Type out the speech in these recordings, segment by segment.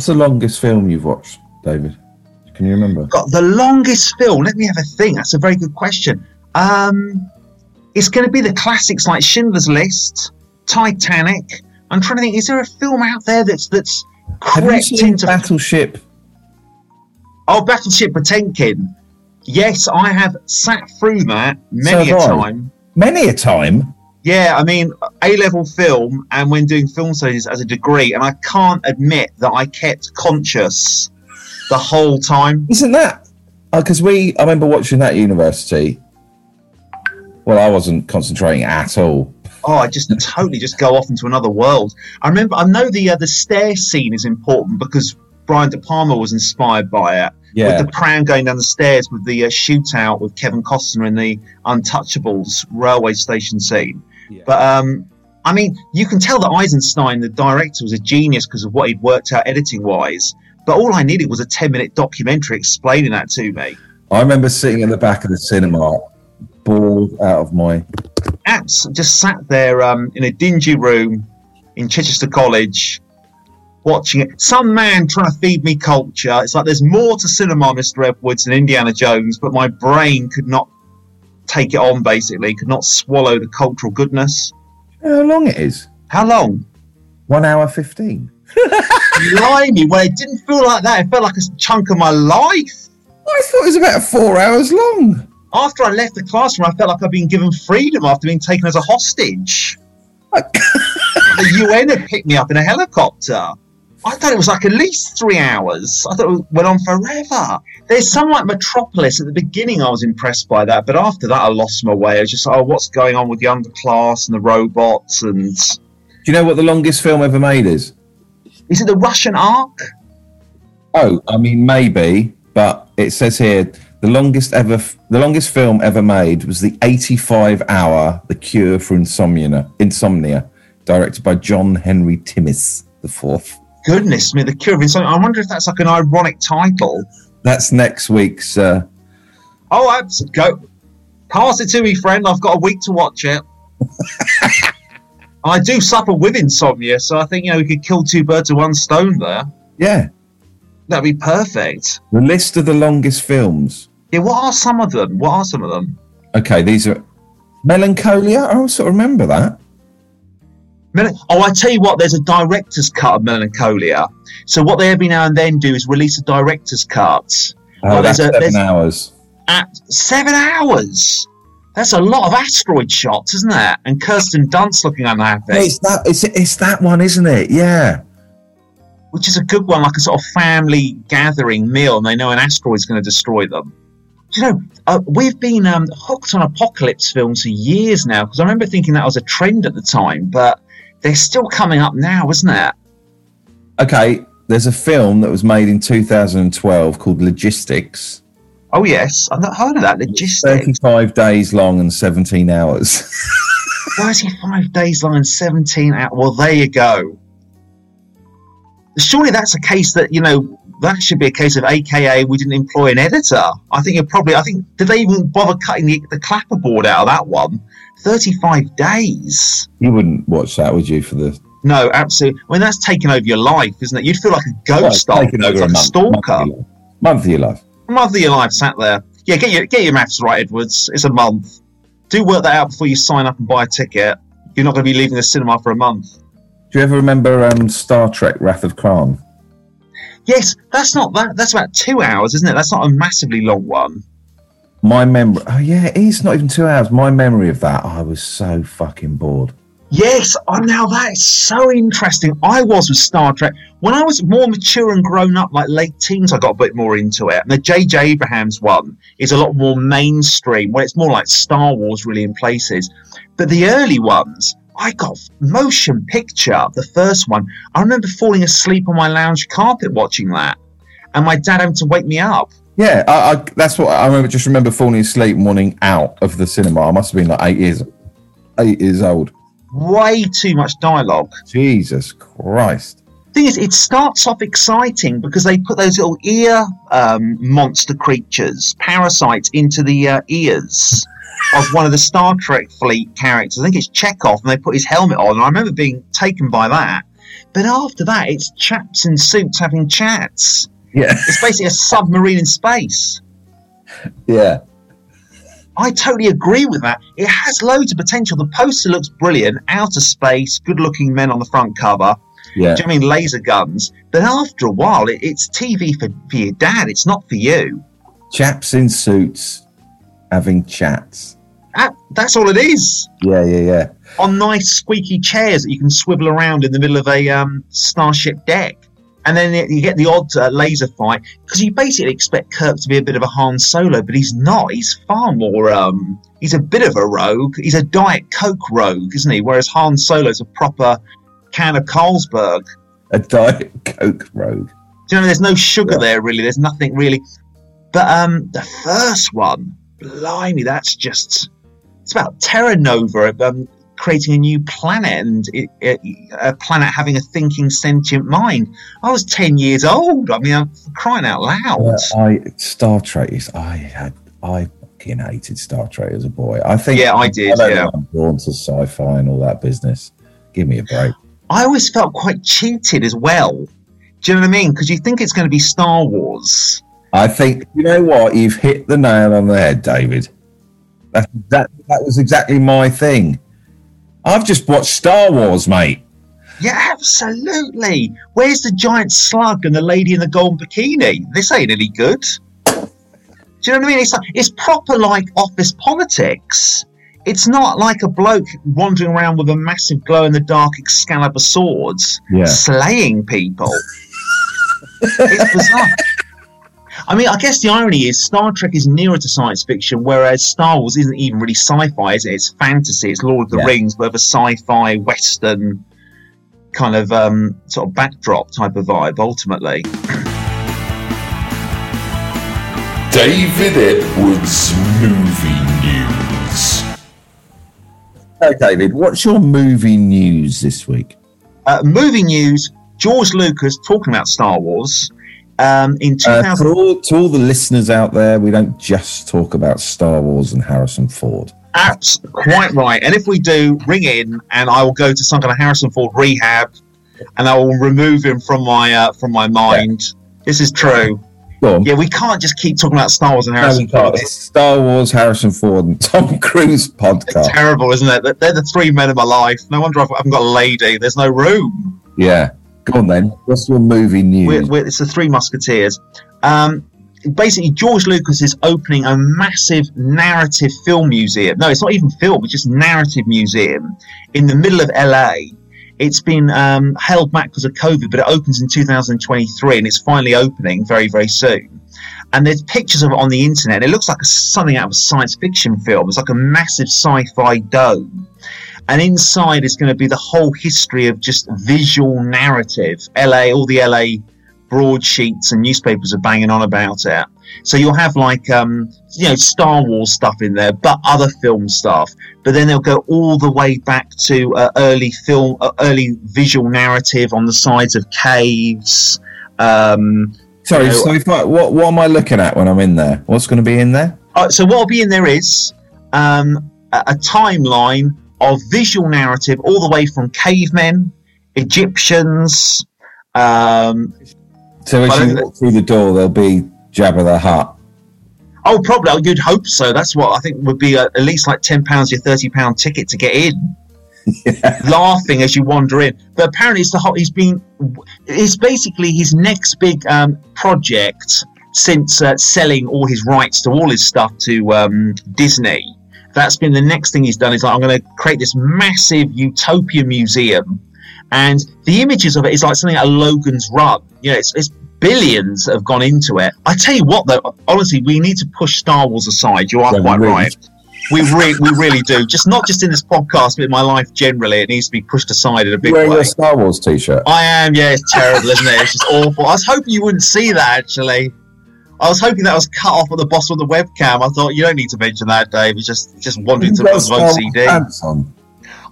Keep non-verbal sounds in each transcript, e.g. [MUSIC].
What's the longest film you've watched, David? Can you remember? Got the longest film. Let me have a think. That's a very good question. Um, it's going to be the classics like Schindler's List, Titanic. I'm trying to think. Is there a film out there that's that's crept into Battleship? Oh, Battleship Potemkin. Yes, I have sat through that many So a time. Many a time. Yeah, I mean, A level film, and when doing film studies as a degree, and I can't admit that I kept conscious the whole time. Isn't that? Because we, I remember watching that university. Well, I wasn't concentrating at all. Oh, I just totally just go off into another world. I remember, I know the uh, the stair scene is important because Brian De Palma was inspired by it. Yeah. With the pram going down the stairs with the uh, shootout with Kevin Costner in the Untouchables railway station scene. Yeah. But um, I mean, you can tell that Eisenstein, the director, was a genius because of what he'd worked out editing wise. But all I needed was a 10 minute documentary explaining that to me. I remember sitting in the back of the cinema, bored out of my. Apps just sat there um, in a dingy room in Chichester College watching it. Some man trying to feed me culture. It's like there's more to cinema, Mr. Edwards, than Indiana Jones, but my brain could not take it on, basically, could not swallow the cultural goodness. How long it is? How long? One hour fifteen. [LAUGHS] Blimey, well, it didn't feel like that. It felt like a chunk of my life. I thought it was about four hours long. After I left the classroom, I felt like I'd been given freedom after being taken as a hostage. [LAUGHS] the UN had picked me up in a helicopter. I thought it was like at least three hours. I thought it went on forever. There's some like Metropolis at the beginning. I was impressed by that, but after that, I lost my way. I was just, like, oh, what's going on with the underclass and the robots? And Do you know what the longest film ever made is? is it the Russian Ark? Oh, I mean maybe, but it says here the longest ever, the longest film ever made was the 85-hour The Cure for Insomnia, Insomnia, directed by John Henry Timmis the fourth. Goodness me, the Cure of Insomnia. I wonder if that's like an ironic title. That's next week's. Uh, Oh, abs- go. Pass it to me, friend. I've got a week to watch it. [LAUGHS] I do suffer with insomnia, so I think you know we could kill two birds with one stone there. yeah, That'd be perfect. the list of the longest films. Yeah, what are some of them? What are some of them? Okay, these are Melancholia. I sort of remember that. Oh, I tell you what, there's a director's cut of Melancholia. So what they every now and then do is release a director's cut Oh, Oh, that's a- seven hours. at seven hours. That's a lot of asteroid shots, isn't it? And Kirsten Dunst looking unhappy. It's that. It's it's that one, isn't it? Yeah. which is a good one, like a sort of family gathering meal, and they know an asteroid's going to destroy them. Do you know, uh, we've been um, hooked on apocalypse films for years now because I remember thinking that was a trend at the time, but they're still coming up now, isn't it? Okay. There's a film that was made in 2012 called Logistics. Oh yes, I've not heard of that. Logistics. 35 days long and 17 hours. [LAUGHS] Thirty-five days long and seventeen hours. Well, there you go. Surely that's a case that you know that should be a case of AKA we didn't employ an editor. I think you're probably. I think did they even bother cutting the, the clapperboard out of that one? Thirty-five days. you wouldn't watch that, would you? For the No, absolutely. I mean, that's taken over your life, isn't it? You'd feel like a ghost, after, over like a month- stalker. Month of, your life. month of your life. month of your life sat there. Yeah, get your get your maths right, Edwards. It's a month. Do work that out before you sign up and buy a ticket. You're not going to be leaving the cinema for a month. Do you ever remember um, Star Trek: Wrath of Khan? Yes, that's not that. That's about two hours, isn't it? That's not a massively long one. My memory. Oh yeah, it is not even two hours. My memory of that, I was so fucking bored. Yes, oh, now that's so interesting. I was with Star Trek when I was more mature and grown up, like late teens. I got a bit more into it. And the J.J. Abrahams one is a lot more mainstream. Well, it's more like Star Wars, really, in places. But the early ones, I got motion picture. The first one, I remember falling asleep on my lounge carpet watching that, and my dad having to wake me up. Yeah, I, I, that's what I remember. Just remember falling asleep and wanting out of the cinema. I must have been like eight years, eight years old. Way too much dialogue. Jesus Christ! thing is, it starts off exciting because they put those little ear um, monster creatures, parasites, into the uh, ears of one of the Star Trek fleet characters. I think it's Chekov, and they put his helmet on. And I remember being taken by that. But after that, it's chaps in suits having chats. Yeah, It's basically a submarine in space. yeah, I totally agree with that. It has loads of potential. The poster looks brilliant. Outer space, good looking men on the front cover. yeah. Do you know I mean laser guns? But after a while, it, it's TV for, for your dad. It's not for you. Chaps in suits having chats. That, that's all it is. Yeah, yeah, yeah. On nice squeaky chairs that you can swivel around in the middle of a um, starship deck. And then it- you get the odd uh, laser fight because you basically expect Kirk to be a bit of a Han Solo, but he's not. He's far more. Um, he's a bit of a rogue. He's a Diet Coke rogue, isn't he? Whereas Han Solo's a proper can of Carlsberg. A Diet Coke rogue. Do you know, there's no sugar Yeah. there really. There's nothing really. But um, the first one, blimey, that's just. It's about Terra Nova um, creating a new planet and it, it, a planet having a thinking sentient mind. I was 10 years old. I mean, I'm crying out loud. Uh, I Star Trek is. I had. I fucking hated Star Trek as a boy. I think. Yeah, I did, don't yeah. I'm drawn to sci-fi and all that business. Give me a break. I always felt quite cheated as well. Do you know what I mean? Because you think it's going to be Star Wars. I think you know what you've hit the nail on the head, David. That that that was exactly my thing. I've just watched Star Wars, mate. Yeah, absolutely. Where's the giant slug and the lady in the golden bikini? This ain't any good. Do you know what I mean? It's like, it's proper like office politics. It's not like a bloke wandering around with a massive glow in the dark Excalibur swords Yeah. slaying people. it's bizarre. [LAUGHS] I mean, I guess the irony is Star Trek is nearer to science fiction, whereas Star Wars isn't even really sci-fi, is it? It's fantasy. It's Lord of the Yeah. Rings, but with a sci-fi western kind of um, sort of backdrop type of vibe. Ultimately, David Edwards Movie News. Hey, David, what's your movie news this week? uh, movie news: George Lucas talking about Star Wars um, in Uh, 2000. for all, to all the listeners out there, we don't just talk about Star Wars and Harrison Ford. That's quite right. And if we do, ring in, and I will go to some kind of Harrison Ford rehab, and I will remove him from my uh, from my mind. This is true. Yeah, we can't just keep talking about Star Wars and Harrison can't. Ford. It's Star Wars, Harrison Ford, and Tom [LAUGHS] Cruise It's podcast. terrible, isn't it? They're- They're the three men of my life. No wonder I haven't got a lady. There's no room. Yeah. Go on then. What's your movie news? We're, we're, it's the Three Musketeers. Um, basically, George Lucas is opening a massive narrative film museum. No, it's not even film; it's just narrative museum in the middle of LA. It's been um, held back because of COVID, but it opens in 2023, and it's finally opening very, very soon. And there's pictures of it on the internet. It looks like something out of a science fiction film. It's like a massive sci-fi dome and inside is going to be the whole history of just visual narrative. LA, all the LA broadsheets and newspapers are banging on about it. So you'll have like um, you know Star Wars stuff in there, but other film stuff. But then they'll go all the way back to uh, early film, uh, early visual narrative on the sides of caves. Um, Sorry, No. so if I, what what am I looking at when I'm in there? What's going to be in there? Uh, so what will be in there is um, a, a timeline of visual narrative all the way from cavemen, Egyptians. Um, So as you walk through the door, there'll be Jabba the Hutt. oh, probably you'd hope so. That's what I think would be a, at least like ten pounds your thirty pound ticket to get in. [LAUGHS] Laughing as you wander in, but apparently it's the hot. He's been. It's basically his next big um, project since uh, selling all his rights to all his stuff to um, Disney. That's been the next thing he's done. Is like I'm going to create this massive utopia museum, and the images of it is like something like Logan's Run. You know, it's, it's billions have gone into it. I tell you what, though, honestly, we need to push Star Wars aside. You are Yeah, quite really- right. We re- we really do. Just not just in this podcast, but in my life generally, it needs to be pushed aside in a big Wearing way. your Star Wars t-shirt. I am, yeah, it's terrible, isn't it? It's just awful. I was hoping you wouldn't see that actually. I was hoping that was cut off at the bottom of the webcam. I thought you don't need to mention that, Dave. It's just just wandered Have to you got my Star Wars OCD. pants?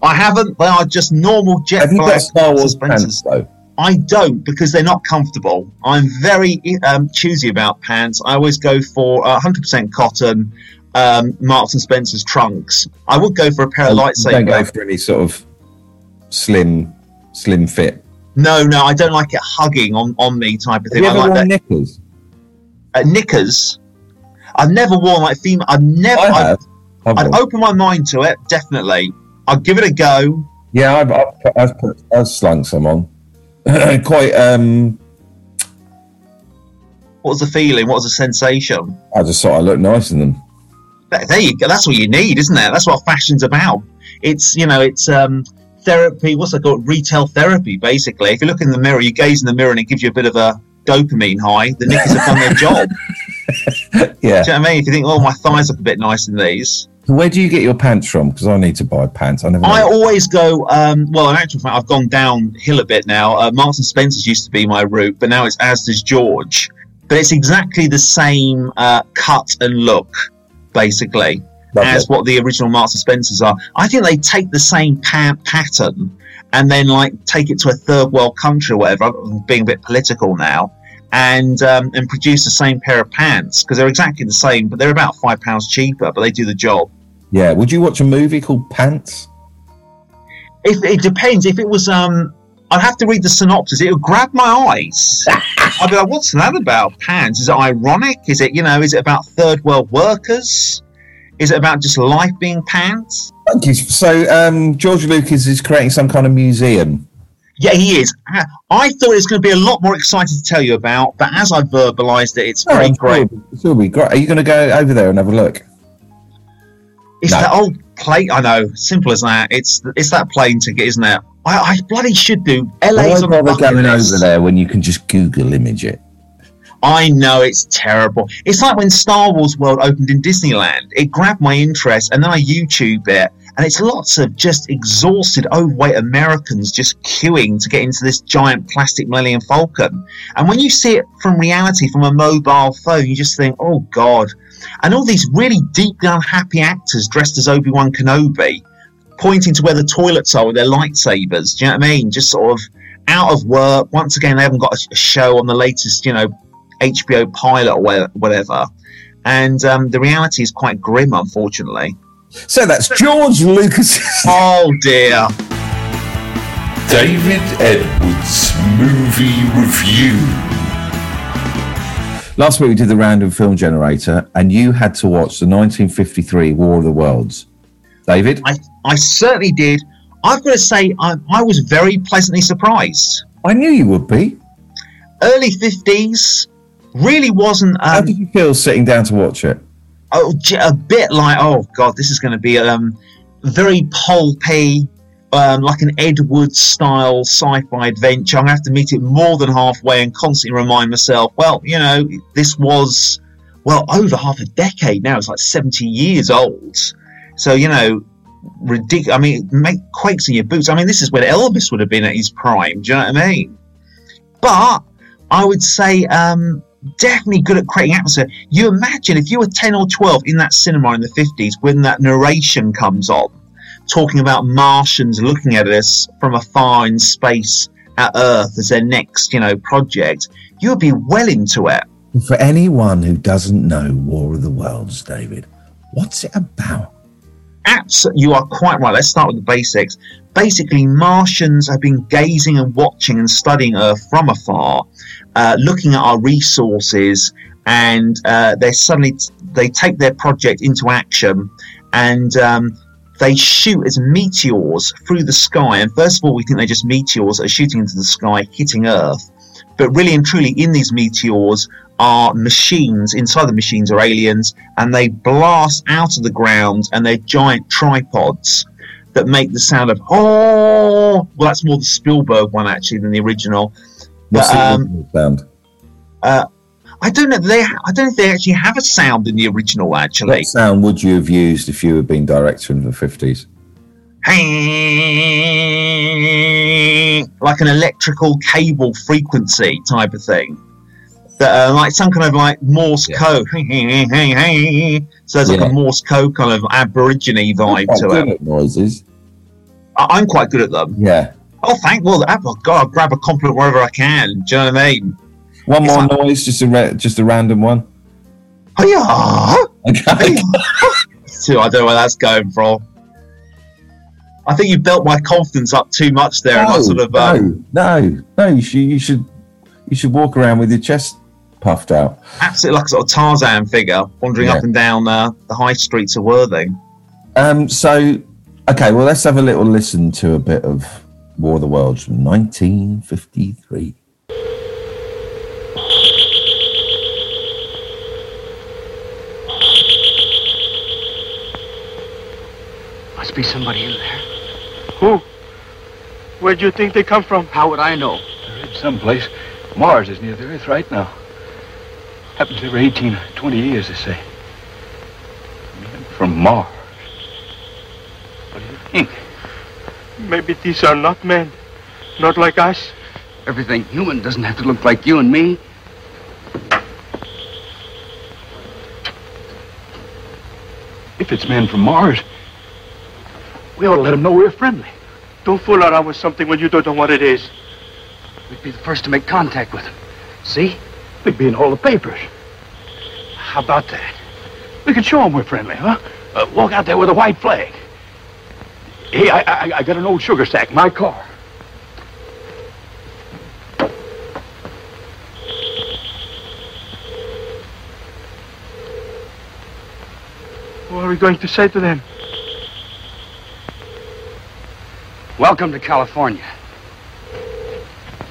I haven't. They are just normal jet Have you black got Star Wars pants though? I don't because they're not comfortable. I'm very um, choosy about pants. I always go for uh, 100% cotton, um, Marks and Spencer's trunks. I would go for a pair of You don't go for any sort of slim, slim fit. No, no, I don't like it hugging on, on me type of thing. Have you I ever like worn that knickers? Uh, knickers. I've never worn like female. I've never. I have. I've I'd open my mind to it. Definitely. I'd give it a go. Yeah, I've, I've, put- I've, put, I've slung some on. [COUGHS] Quite, um, What was the feeling? What was the sensation? I just thought I looked nice in them. There there you go. That's what you need, isn't it? That's what fashion's about. It's you know, it's um, therapy. What's it called? Retail therapy, basically. If you look in the mirror, you gaze in the mirror, and it gives you a bit of a dopamine high. The knickers have done their job. [LAUGHS] Yeah. Do you know what I mean? If you think, oh, my thighs look a bit nice in these, where do you get your pants from? Because I need to buy pants. I never. I know. always go. Um, well, in actual fact, I've gone downhill a bit now. Uh, Marks and Spencers used to be my route, but now it's Asda's George. But it's exactly the same uh, cut and look, basically, Lovely. as what the original Marks and Spencers are. I think they take the same pa- pattern and then like take it to a third world country or whatever. I'm being a bit political now. And um, and produce the same pair of pants because they're exactly the same, but they're about five pounds cheaper, but they do the job. Yeah. Would you watch a movie called Pants? If it depends, if it was, um, I'd have to read the synopsis. It would grab my eyes. [LAUGHS] I'd be like, "What's that about?" Pants? Is it ironic? Is it, you know, is it about third world workers? Is it about just life being pants? Thank you. So um, George Lucas is creating some kind of museum. Yeah, he is. I- I thought it was going to be a lot more exciting to tell you about, but as I verbalised it, it's very great. sure It will be great. Are you going to go over there and have a look? It's No. that old plane. I know, simple as that. It's it's that plane ticket, isn't it? I, I bloody should do. LA's Why on bother going list. over there when you can just Google image it? I know it's terrible. It's like when Star Wars World opened in Disneyland. It grabbed my interest, and then I YouTube it, and it's lots of just exhausted, overweight Americans just queuing to get into this giant plastic Millennium Falcon. And when you see it from reality, from a mobile phone, you just think, "Oh God!" And all these really deeply unhappy actors dressed as Obi Wan Kenobi, pointing to where the toilets are with their lightsabers. Do you know what I mean? Just sort of out of work. Once again, they haven't got a, show on the latest, you know, HBO pilot or whatever. And um, the reality is quite grim, unfortunately. So that's George Lucas. [LAUGHS] Oh dear. David Edwards Movie Review. Last week we did the random film generator, and you had to watch the 1953 War of the Worlds. David, I, I certainly did. I've got to say, I, I was very pleasantly surprised. I knew you would be. Early 50s really wasn't How um, did you feel sitting down to watch it? Oh, a bit like, oh God, this is going to be um, very pulpy, um, like an Ed Wood style sci fi adventure. I'm going to have to meet it more than halfway and constantly remind myself, well, you know, this was, well, over half a decade now. It's like 70 years old. So, you know, ridiculous. I mean, make quakes in your boots. I mean, this is when Elvis would have been at his prime. Do you know what I mean? But I would say, um, definitely good at creating atmosphere. You imagine if you were 10 or 12 in that cinema in the 50s when that narration comes on, talking about Martians looking at us from afar in space at Earth as their next, you know, project, you would be well into it. For anyone who doesn't know War of the Worlds, David, what's it about? Abs- you are quite right. Let's start with the basics. Basically, Martians have been gazing and watching and studying Earth from afar, uh, looking at our resources, and uh, they suddenly they take their project into action, and um, they shoot as meteors through the sky. And first of all, we think they're just meteors that are shooting into the sky, hitting Earth. But really and truly, in these meteors are machines. Inside the machines are aliens, and they blast out of the ground, and they're giant tripods that make the sound of oh. Well, that's more the Spielberg one actually than the original. What's the um, sound? I don't know. They I don't know if they actually have a sound in the original. Actually, What sound would you have used if you had been director in the 50s? like an electrical cable frequency type of thing. That uh, like some kind of like Morse Yeah. code. [LAUGHS] so there's like a Morse code kind of Aborigine vibe to it. noises. I- I'm quite good at them. Yeah. Oh, thank well, oh, God, I'll grab a compliment wherever I can. Do you know what I mean? One It's more like- noise, just a ra- just a random one. Oh yeah. Okay. So [LAUGHS] I don't know where that's going from. I think you built my confidence up too much there, and I sort of um, no, no, no. You should, you should, you should walk around with your chest puffed out. absolutely like a sort of Tarzan figure wandering Yeah. up and down uh, the high streets of Worthing. Um, so, okay, well, let's have a little listen to a bit of War of the Worlds from 1953. Must be somebody in there. Who? Where do you think they come from? How would I know? They're in someplace. Mars is near the Earth right now. Happens every 18 or 20 years, they say. Men from Mars. What do you think? Maybe these are not men. Not like us. Everything human doesn't have to look like you and me. If it's men from Mars, we ought to let them know we're friendly. Don't fool around with something when you don't know what it is. We'd be the first to make contact with them. See? We'd be in all the papers. How about that? We could show them we're friendly, huh? Uh, walk out there with a white flag. Hey, I, I, I got an old sugar sack my car. What are we going to say to them? Welcome to California.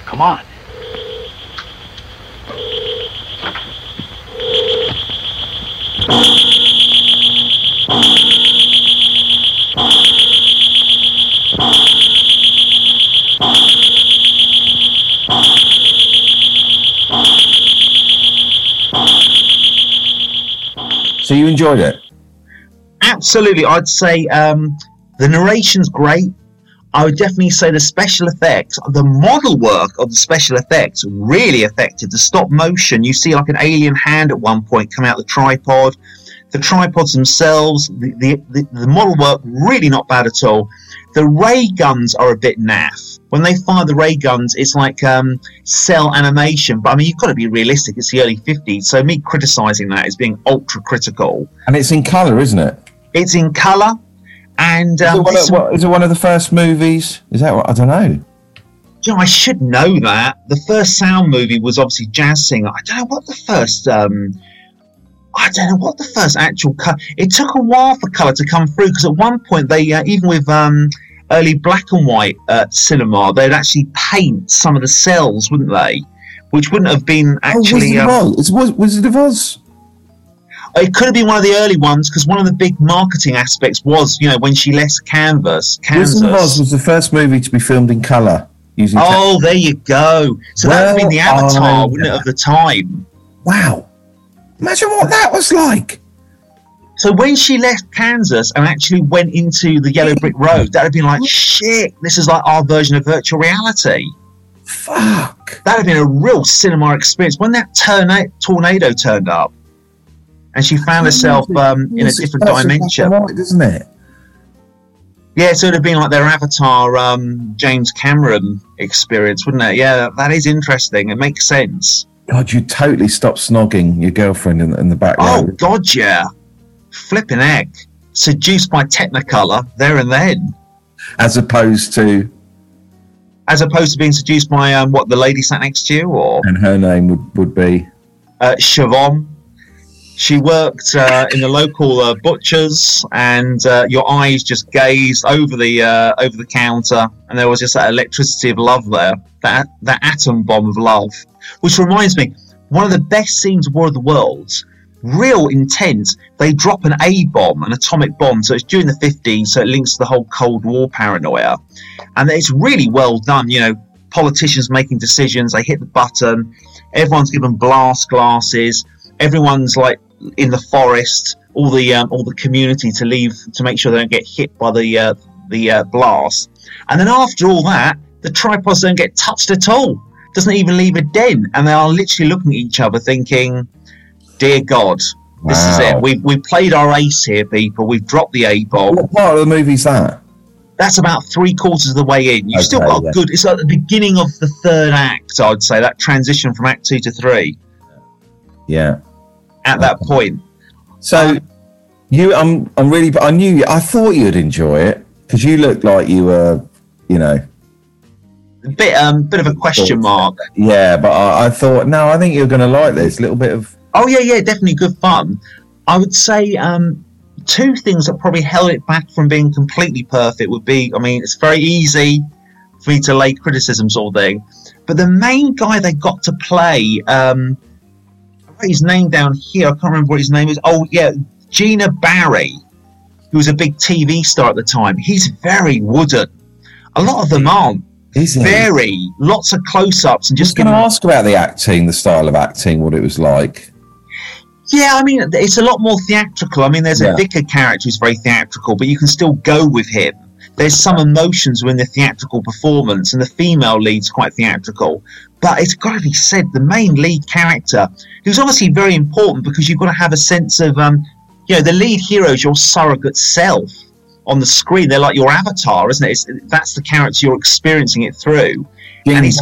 Come on. So, you enjoyed it? Absolutely, I'd say um, the narration's great. I would definitely say the special effects, the model work of the special effects, really effective. The stop motion, you see like an alien hand at one point come out the tripod. The tripods themselves, the, the, the, the model work, really not bad at all. The ray guns are a bit naff. When they fire the ray guns, it's like um, cell animation. But I mean, you've got to be realistic. It's the early 50s. So me criticizing that is being ultra critical. And it's in colour, isn't it? It's in colour. And Is, um, it one of, what, is it one of the first movies? Is that what? I don't know. you know, I should know that. The first sound movie was obviously Jazz Singer. I don't know what the first. Um, I don't know what the first actual cut. It took a while for color to come through because at one point they, uh, even with um, early black and white uh, cinema, they'd actually paint some of the cells, wouldn't they? Which wouldn't have been actually. oh, um, Wizard of Oz. It's Wiz- Wizard of Oz. it could have been one of the early ones because one of the big marketing aspects was, you know, when she left Canvas, Kansas. Wizard of Oz was the first movie to be filmed in colour using. te- Oh, there you go. So that would have been the avatar, I- wouldn't it, of the time? wow! Imagine what that was like. So when she left Kansas and actually went into the Yellow Brick Road, that'd have been like, shit, this is like our version of virtual reality. Fuck. That'd have been a real cinema experience. When that tornado, tornado turned up and she found herself um, in a different dimension. white, Doesn't it? Yeah, so it'd have been like their Avatar um, James Cameron experience, wouldn't it? Yeah, that is interesting. It makes sense. God, you totally stop snogging your girlfriend in, in the back Oh, row. God, yeah. Flipping egg. Seduced by Technicolor there and then. as opposed to, As opposed to being seduced by, um, what, the lady sat next to you? Or and her name would, would be. uh, Siobhan. She worked uh, in the local uh, butchers, and uh, your eyes just gazed over the uh, over the counter, and there was just that electricity of love there, that that atom bomb of love. Which reminds me, one of the best scenes of War of the Worlds, real intense. They drop an A bomb, an atomic bomb, so it's during the 50s, so it links to the whole Cold War paranoia, and it's really well done. You know, politicians making decisions, they hit the button, everyone's given blast glasses everyone's like in the forest all the um, all the community to leave to make sure they don't get hit by the uh, the uh, blast and then after all that the tripods don't get touched at all doesn't even leave a dent and they are literally looking at each other thinking dear god this is it we've, we've played our ace here people we've dropped the a bomb What part of the movie's that? that's about three quarters of the way in you've still Okay, got a yeah. good it's like the beginning of the third act i'd say that transition from act two to three Yeah. at that point So, you, I'm, I'm really, I knew, I thought you'd enjoy it. Because you looked like you were, you know, A bit um bit of a question mark. yeah. But I, I thought, no, I think you're going to like this. A little bit of Oh yeah, yeah, definitely good fun. I would say um, two things that probably held it back from being completely perfect would be, I mean, it's very easy for me to lay criticisms all day, but the main guy they got to play, um, I wrote his name down here. I can't remember what his name is. Oh yeah, Gene Barry, who was a big TV star at the time. He's very wooden. A lot of them aren't. is? Very lots of close-ups and Just just going to ask about the acting, the style of acting, what it was like. Yeah, I mean, it's a lot more theatrical. I mean, there's Yeah. a vicar character who's very theatrical, but you can still go with him. There's some emotions within the theatrical performance, and the female lead's quite theatrical. But it's got to be said, the main lead character, who's obviously very important because you've got to have a sense of, um, you know, the lead hero is your surrogate self on the screen. They're like your avatar, isn't it? It's, that's the character you're experiencing it through. Gene And he's.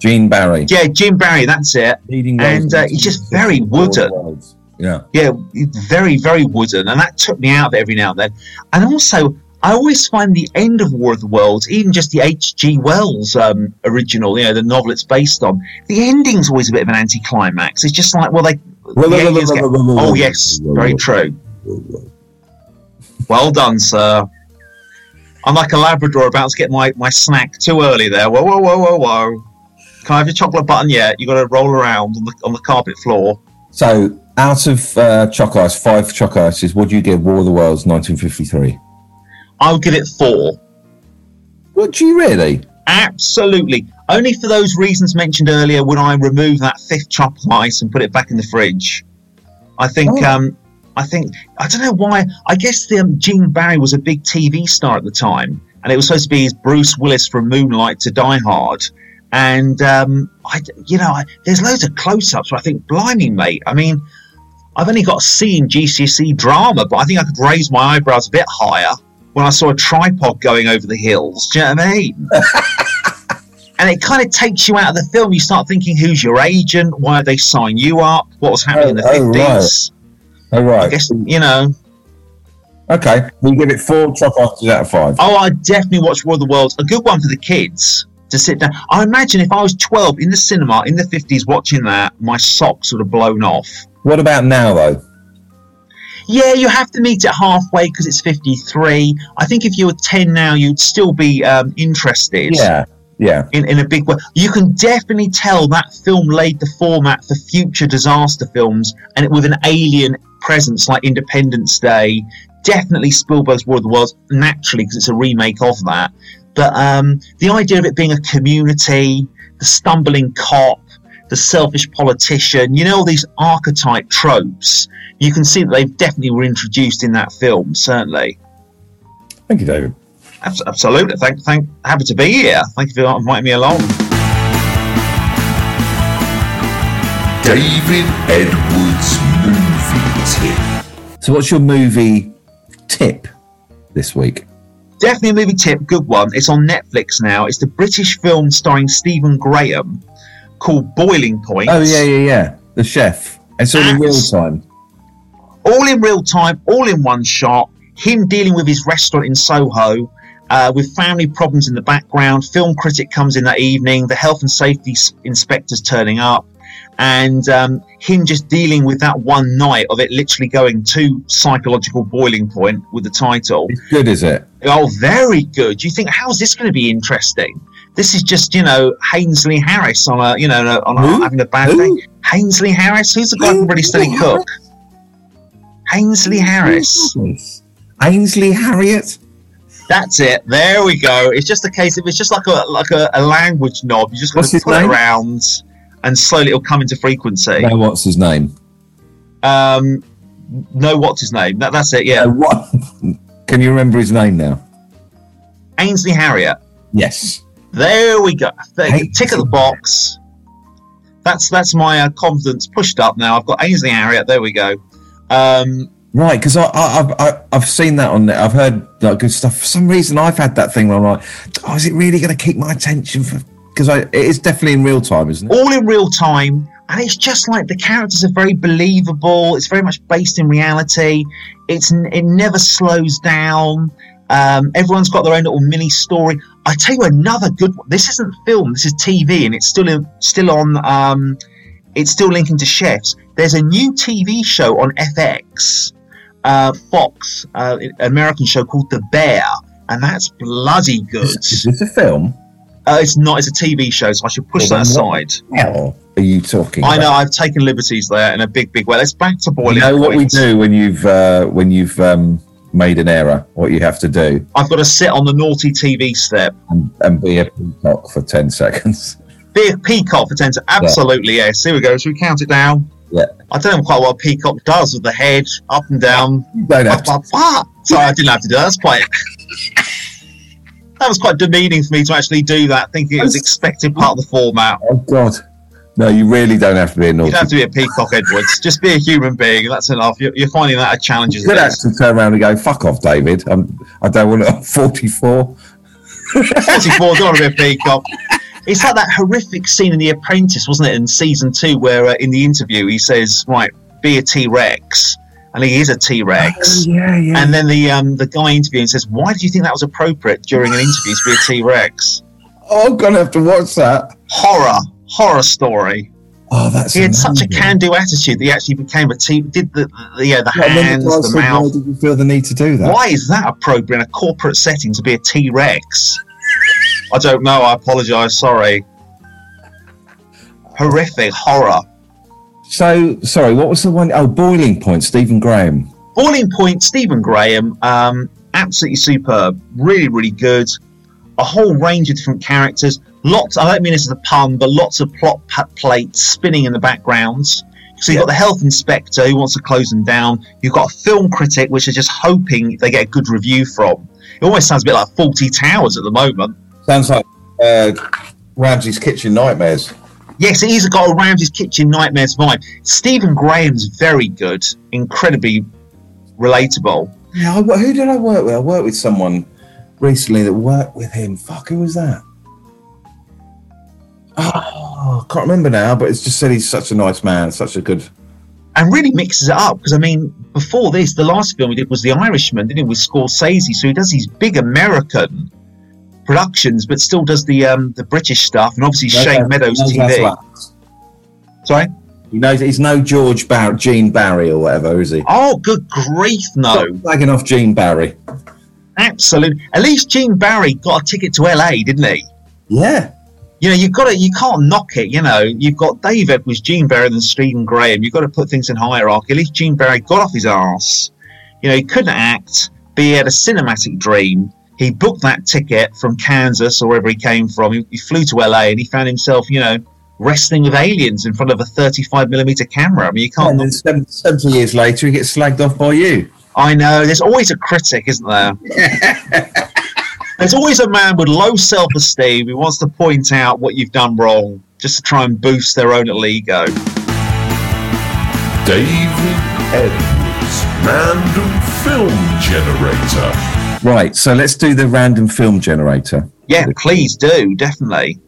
Gene Barry. Yeah, Gene Barry, that's it. Leading And, uh, he's just very wooden. worlds. Yeah. yeah, very, very wooden, and that took me out of it every now and then. And also, I always find the end of War of the Worlds, even just the H.G. Wells um, original, you know, the novel it's based on, the ending's always a bit of an anticlimax. It's just like, well, they. the aliens get- oh, yes, very true. Well done, sir. I'm like a Labrador about to get my, my snack too early there. Whoa, whoa, whoa, whoa, whoa. Can I have your chocolate button yet? You've got to roll around on the, on the carpet floor. So, out of uh, Choc Ice, five Choc Ices, what do you give War of the Worlds 1953? I'll give it four. Would you really? Absolutely. Only for those reasons mentioned earlier would I remove that fifth chop ice and put it back in the fridge. I think, Oh. um, I think, I don't know why. I guess the, um, Gene Barry was a big TV star at the time, and it was supposed to be his Bruce Willis from Moonlight to Die Hard. And, um, I, you know, I, there's loads of close ups, but I think, blimey, mate. I mean, I've only got C in GCSE drama, but I think I could raise my eyebrows a bit higher when I saw a tripod going over the hills. Do you know what I mean? [LAUGHS] and it kind of takes you out of the film. You start thinking, who's your agent? Why did they sign you up? What was happening in the Oh, oh, fifties? Oh, right. I guess you know. Okay. We give it four Ices out of five. Oh, I definitely watch War of the Worlds. A good one for the kids to sit down. I imagine if I was twelve in the cinema in the fifties watching that, my socks would have blown off. What about now, though? Yeah, you have to meet it halfway because it's fifty-three. I think if you were ten now, you'd still be um, interested. Yeah. Yeah. in, in a big way. You can definitely tell that film laid the format for future disaster films, and it with an alien presence like Independence Day. Definitely Spielberg's War of the Worlds, naturally because it's a remake of that. But um, the idea of it being a community, the stumbling cop, the selfish politician, you know, all these archetype tropes. You can see that they definitely were introduced in that film. Certainly, Thank you, David. Abs- absolutely. Thank, thank, happy to be here. Thank you for inviting me along. David Edwards movie tip. So, what's your movie tip this week? Definitely a movie tip, good one. It's on Netflix now. It's the British film starring Stephen Graham called Boiling Point. Oh, yeah, yeah, yeah. The chef. It's all in real time. All in real time, all in one shot. Him dealing with his restaurant in Soho. Uh, with family problems in the background, film critic comes in that evening. The health and safety inspector's turning up, and um, him just dealing with that one night of it literally going to psychological boiling point with the title. It's good, is it? Oh, very good. You think how's this going to be interesting? This is just you know Hainsley Harris on a you know on a, having a bad Who? day. Hainsley Harris, who's the guy from Ready Steady Cook? Hainsley Harris. Ainsley Harriott? That's it. There we go. It's just a case of it's just like a like a, a language knob. You just got to put it around, and slowly it'll come into frequency. No, what's his name? Um, no, what's his name? That, that's it. Yeah, Uh, what? [LAUGHS] Can you remember his name now? Ainsley Harriott. Yes. There we go. There, tick of the box. That's that's my uh, confidence pushed up now. I've got Ainsley Harriott. There we go. Um, Right, because I, I, I've I, I've seen that on there. I've heard like good stuff. For some reason, I've had that thing where I'm like, oh, is it really going to keep my attention? For because it is definitely in real time, isn't it? all in real time, and it's just like the characters are very believable. It's very much based in reality. It's it never slows down. Um, everyone's got their own little mini story. I tell you another good one. This isn't film. This is TV, and it's still in, still on. Um, it's still linking to chefs. There's a new TV show on FX, uh, Fox, uh, American show called The Bear, and that's bloody good. Is this a film? Uh, it's not. It's a TV show, so I should push Well, that what aside. Hell, are you talking? I know? I've taken liberties there in a big, big way. Let's back to boiling. You know what we do when you've uh, when you've um, made an error. What you have to do I've got to sit on the naughty TV step. and, and be a peacock for ten seconds. [LAUGHS] Be a peacock for ten. seconds. Absolutely, yes. Here we go. Should we count it down? Yeah, I don't know quite what a peacock does with the head up and down. you don't have Bah, to. bah, bah. Sorry, I didn't have to do that. That's quite. That was quite demeaning for me to actually do that, thinking it was expected part of the format. Oh God, no! You really don't have to be a You don't have to be a peacock, Edwards. Just be a human being. That's enough. You're, you're finding that a challenge. You could actually turn around and go, "Fuck off, David." I'm, I don't want to. I'm [LAUGHS] 44. 44, don't want to be a [LAUGHS] peacock. It's like that horrific scene in The Apprentice, wasn't it, in season two, where uh, in the interview he says, "Right, be a T Rex," and he is a T Rex. yeah, yeah. And then the um, the guy interviewing says, "Why do you think that was appropriate during an interview to be a T Rex?" oh, I'm gonna have to watch that. Horror, horror story. Oh, that's. He had such a can-do attitude that he actually became a T. Did the, the yeah the Yeah, hands, guy the mouth. Why did you feel the need to do that? Why is that appropriate in a corporate setting to be a T Rex? I don't know. I apologise. Sorry. Horrific horror. So sorry. What was the one? Oh, Boiling Point. Stephen Graham. Boiling Point. Stephen Graham. Um, absolutely superb. Really, really good. A whole range of different characters. Lots. I don't mean this as a pun, but lots of plot plates spinning in the backgrounds. So you've got the health inspector who wants to close them down. You've got a film critic which are just hoping they get a good review from. It almost sounds a bit like Fawlty Towers at the moment. Sounds like uh, Ramsay's Kitchen Nightmares. Yes, it is got a Ramsay's Kitchen Nightmares vibe. Stephen Graham's very good, incredibly relatable. Yeah. I, who did I work with? I worked with someone recently that worked with him. Fuck, who was that? Oh, I can't remember now, but it's just said he's such a nice man, such a good. And really mixes it up because I mean, before this, the last film he did was The Irishman, didn't he, with Scorsese? So he does these big American productions, but still does the um, the British stuff, and obviously Shane Meadows knows TV. how to act. Sorry. He knows he's no George Bar- Gene Barry or whatever, is he? Oh, good grief, no! Stop slagging off Gene Barry. Absolutely. At least Gene Barry got a ticket to LA, didn't he? Yeah. you know, you've got to, you can't knock it. You know, you've got Dave Edwards, Gene Barry, and Stephen Graham. You've got to put things in hierarchy. At least Gene Barry got off his arse. You know, he couldn't act, but he had a cinematic dream. He booked that ticket from Kansas or wherever he came from. He, he flew to LA and he found himself, you know, wrestling with aliens in front of a 35 millimeter camera. I mean, you can't. And then seven- 70 years later, he gets slagged off by you. I know. There's always a critic, isn't there? [LAUGHS] There's always a man with low self esteem who wants to point out what you've done wrong just to try and boost their own little ego. David Edwards, Random Film Generator. Right, so let's do the random film generator. Yeah, please do, definitely.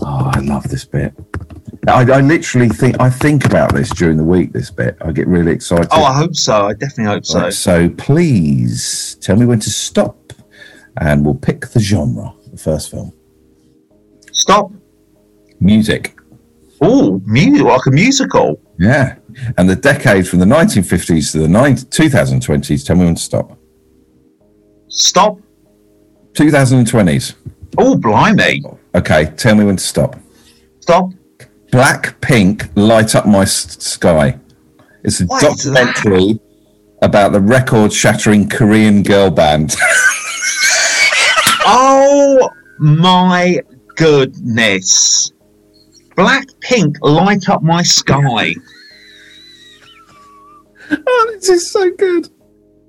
Oh, I love this bit. I, I literally think I think about this during the week. This bit, I get really excited. Oh, I hope so. I definitely hope so. Right, so please tell me when to stop, and we'll pick the genre. The first film, Stop. music. Oh, music, like a musical. Yeah, and the decade from the 1950s to the 90, 2020s. Tell me when to stop. Stop. 2020s. Oh, blimey. Okay, tell me when to stop. Stop. Black Pink, Light Up My Sky. It's a What documentary about the record shattering Korean girl band. [LAUGHS] Oh, my goodness. Black Pink, light up my sky. [LAUGHS] oh, this is so good.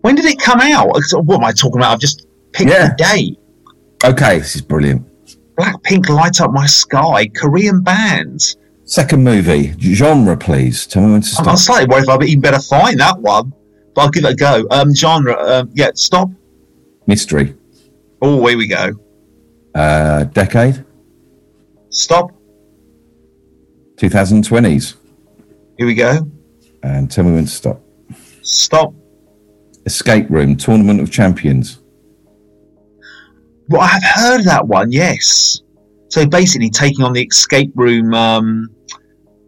When did it come out? What am I talking about? I've just picked Yeah. the date. Okay, this is brilliant. Blackpink light up my sky. Korean bands. Second movie, genre, please. Tell me when to stop. I'm slightly worried if I even better find that one, but I'll give it a go. Um, genre. Um, yeah, stop. Mystery. Oh, here we go. Uh, decade, Stop. 2020s. Here we go. And tell me when to stop. Stop. Escape Room, Tournament of Champions. Well, I have heard of that one. Yes. So basically, taking on the escape room um,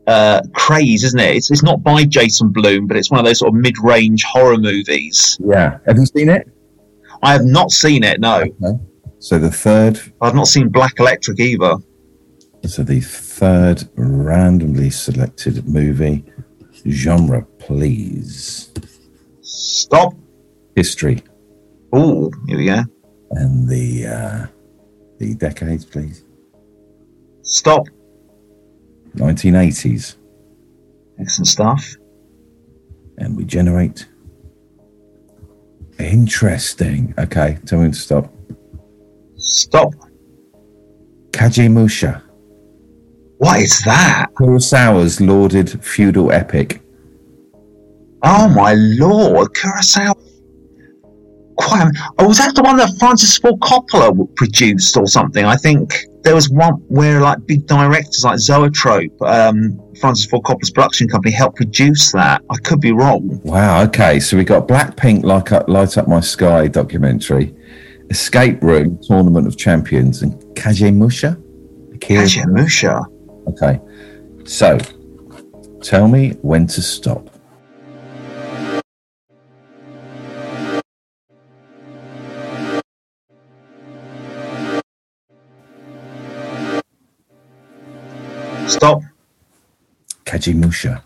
uh, craze, isn't it? It's, it's not by Jason Blum, but it's one of those sort of mid-range horror movies. Yeah. Have you seen it? I have not seen it. No, Okay. So the third, I've not seen Black Electric either. so the third randomly selected movie genre, please. Stop. History Oh, here we go. and the uh, the decades, please. Stop. 1980s, Excellent stuff. and we generate. Interesting. Okay, tell me to stop. Stop. Kagemusha, What is that? Kurosawa's lauded feudal epic. Oh my lord, Kurosawa. Quite. Oh, was that the one that Francis Ford Coppola produced or something? I think there was one where like big directors like Zoetrope, um, Francis Ford Coppola's production company, helped produce that. I could be wrong. Wow. Okay, so we got Blackpink, like up, light up my sky documentary, Escape Room, Tournament of Champions, and Kagemusha. Akira- Kagemusha. Okay, so tell me when to stop. Stop. Kagemusha.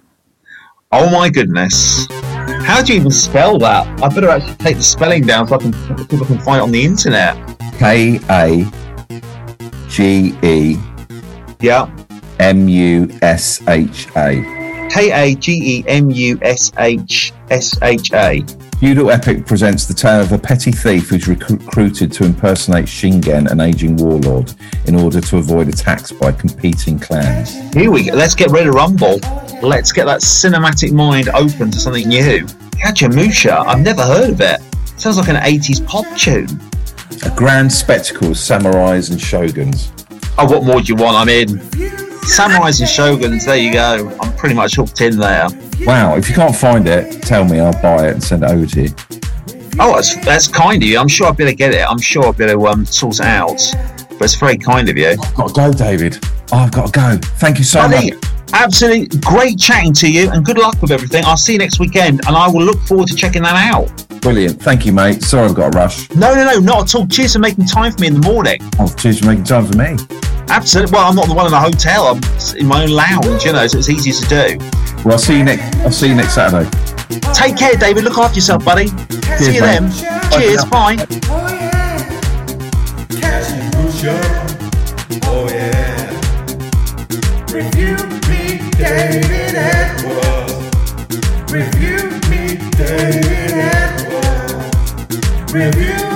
Oh my goodness. How do you even spell that? I better actually take the spelling down so I can people can find it on the internet. K A G E Yeah. M U S H A. K A G E M U S H S H A. Feudal Epic presents the tale of a petty thief who's recruited to impersonate Shingen, an aging warlord, in order to avoid attacks by competing clans. Here we go. Let's get rid of Rumble. Let's get that cinematic mind open to something new. Kagemusha. I've never heard of it. Sounds like an 80s pop tune. A grand spectacle of samurais and shoguns. Oh, what more do you want? I'm in. Samurais and Shoguns, there you go. I'm pretty much hooked in there. Wow, if you can't find it, tell me, I'll buy it and send it over to you. Oh, that's, that's kind of you. I'm sure I'll be able to get it. I'm sure I'll be able to um, sort it out. But it's very kind of you. I've Got to go, David. Oh, I've got to go. Thank you so Buddy, much. absolutely great chatting to you and good luck with everything. I'll see you next weekend and I will look forward to checking that out. Brilliant. Thank you, mate. Sorry I've got a rush. No, no, no, not at all. Cheers for making time for me in the morning. Oh, cheers for making time for me. Absolutely. Well, I'm not the one in the hotel. I'm in my own lounge, you know, so it's easy to do. Well, I'll see you next. I'll see you next Saturday. Take care, David. Look after yourself, buddy. see you mate. then. Bye Cheers. for Bye. Oh yeah, Kagemusha. Oh yeah. Review me, David Edwards. Review me, David Edwards. Review me, David